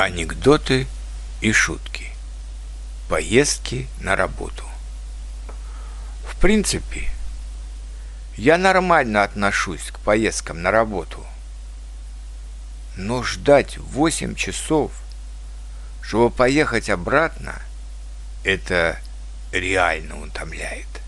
Анекдоты и шутки. Поездки на работу. В принципе, я нормально отношусь к поездкам на работу. Но ждать 8 часов, чтобы поехать обратно, это реально утомляет.